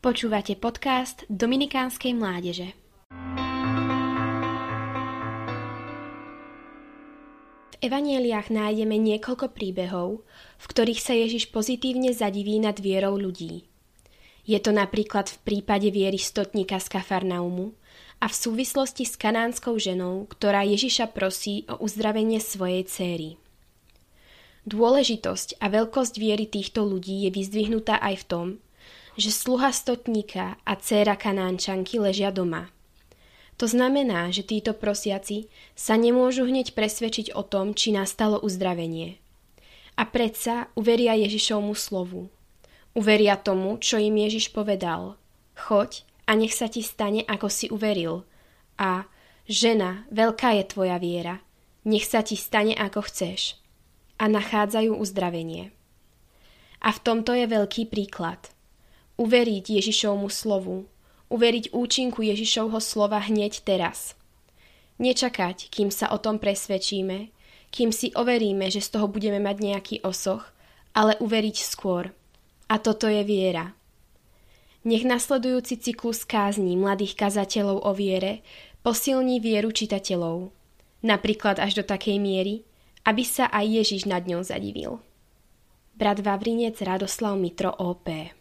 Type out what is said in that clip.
Počúvate podcast Dominikánskej mládeže. V evanieliách nájdeme niekoľko príbehov, v ktorých sa Ježiš pozitívne zadiví nad vierou ľudí. Je to napríklad v prípade viery stotníka z Kafarnaumu a v súvislosti s kanánskou ženou, ktorá Ježiša prosí o uzdravenie svojej céry. Dôležitosť a veľkosť viery týchto ľudí je vyzdvihnutá aj v tom, že sluha stotníka a dcéra kanánčanky ležia doma. To znamená, že títo prosiaci sa nemôžu hneď presvedčiť o tom, či nastalo uzdravenie. A predsa uveria Ježišovmu slovu. Uveria tomu, čo im Ježiš povedal. Choď a nech sa ti stane, ako si uveril. A žena, veľká je tvoja viera. Nech sa ti stane, ako chceš. A nachádzajú uzdravenie. A v tomto je veľký príklad – uveriť Ježišovmu slovu, uveriť účinku Ježišovho slova hneď teraz. Nečakať, kým sa o tom presvedčíme, kým si overíme, že z toho budeme mať nejaký osoch, ale uveriť skôr. A toto je viera. Nech nasledujúci cyklus kázní mladých kazateľov o viere posilní vieru čitateľov, napríklad až do takej miery, aby sa aj Ježiš nad ňou zadivil. Brat Vavrinec Radoslav Mitro OP